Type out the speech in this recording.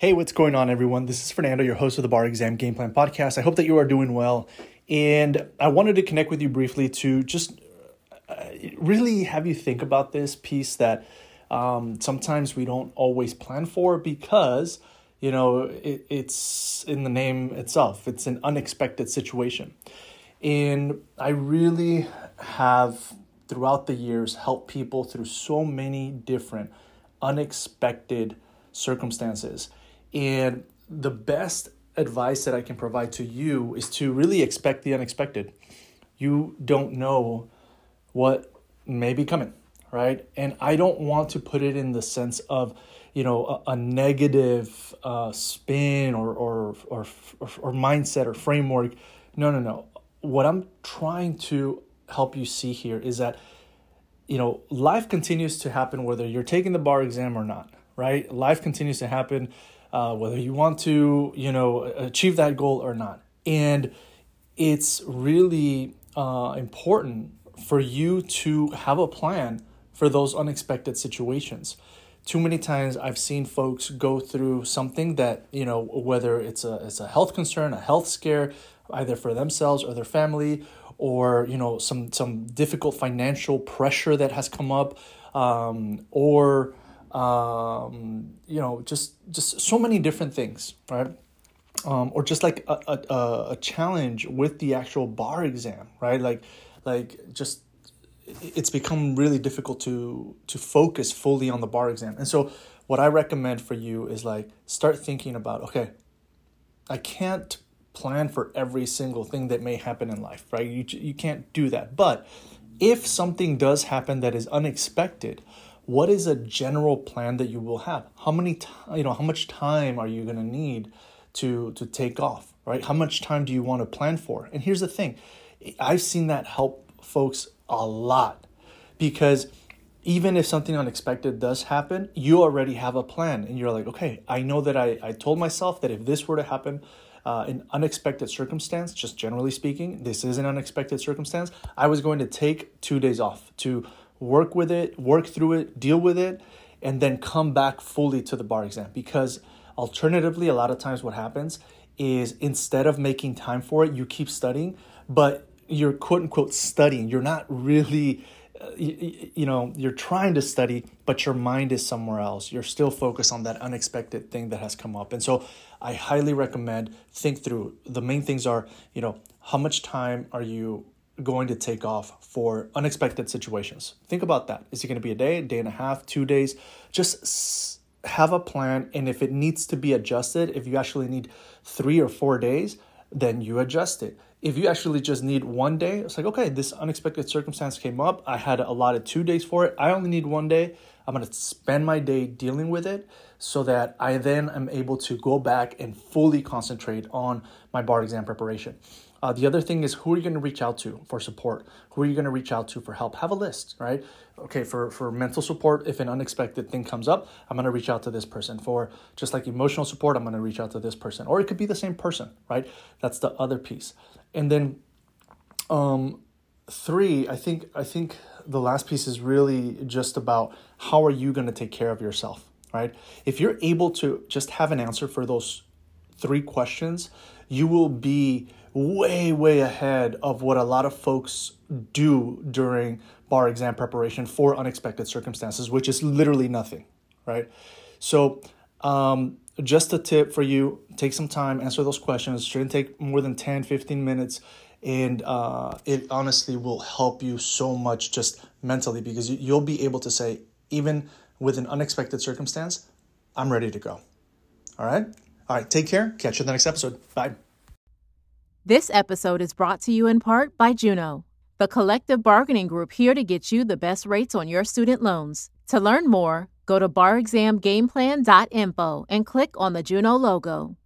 Hey, what's going on, everyone? This is Fernando, your host of the Bar Exam Game Plan Podcast. I hope that you are doing well. And I wanted to connect with you briefly to just uh, really have you think about this piece that um, sometimes we don't always plan for because, you know, it, it's in the name itself, it's an unexpected situation. And I really have, throughout the years, helped people through so many different unexpected circumstances and the best advice that I can provide to you is to really expect the unexpected. You don't know what may be coming, right? And I don't want to put it in the sense of, you know, a, a negative uh, spin or, or, or, or, or mindset or framework. No, no, no. What I'm trying to help you see here is that, you know, life continues to happen whether you're taking the bar exam or not, right? Life continues to happen uh, whether you want to, you know, achieve that goal or not. And it's really uh, important for you to have a plan for those unexpected situations. Too many times I've seen folks go through something that, you know, whether it's a, it's a health concern, a health scare, either for themselves or their family, or, you know, some, some difficult financial pressure that has come up, um, or, um, you know, just just so many different things, right? Um, or just like a, a, a challenge with the actual bar exam, right? Like, like just it's become really difficult to to focus fully on the bar exam. And so, what I recommend for you is like start thinking about, okay, I can't plan for every single thing that may happen in life, right? You you can't do that, but if something does happen that is unexpected what is a general plan that you will have? How many t- you know how much time are you going to need to to take off right? How much time do you want to plan for? And here's the thing i've seen that help folks a lot because even if something unexpected does happen you already have a plan and you're like okay i know that i, I told myself that if this were to happen uh, an unexpected circumstance just generally speaking this is an unexpected circumstance i was going to take two days off to work with it, work through it, deal with it, and then come back fully to the bar exam. Because alternatively, a lot of times what happens is instead of making time for it, you keep studying, but you're quote unquote studying. You're not really, uh, you, you know, you're trying to study, but your mind is somewhere else. You're still focused on that unexpected thing that has come up. And so I highly recommend think through. The main things are, you know, how much time are you going to take off for unexpected situations. Think about that. Is it going to be a day, a day and a half, two days? Just have a plan. And if it needs to be adjusted, if you actually need three or four days, then you adjust it. If you actually just need one day, it's like, okay, this unexpected circumstance came up. I had allotted two days for it. I only need one day. I'm going to spend my day dealing with it so that I then am able to go back and fully concentrate on my bar exam preparation. Uh, the other thing is who are you going to reach out to for support? Who are you going to reach out to for help? Have a list, right? Okay, for, for mental support, if an unexpected thing comes up, I'm going to reach out to this person. For just like emotional support, I'm going to reach out to this person. Or it could be the same person, right? That's the other piece. And then um, three, I think I think the last piece is really just about how are you going to take care of yourself, right? If you're able to just have an answer for those three questions, you will be way, way ahead of what a lot of folks do during bar exam preparation for unexpected circumstances, which is literally nothing, right? So, um, just a tip for you take some time, answer those questions. Shouldn't take more than 10, 15 minutes. And uh, it honestly will help you so much just mentally because you'll be able to say, even with an unexpected circumstance, I'm ready to go. All right? All right, take care. Catch you in the next episode. Bye. This episode is brought to you in part by Juno, the collective bargaining group here to get you the best rates on your student loans. To learn more, go to barexamgameplan.info and click on the Juno logo.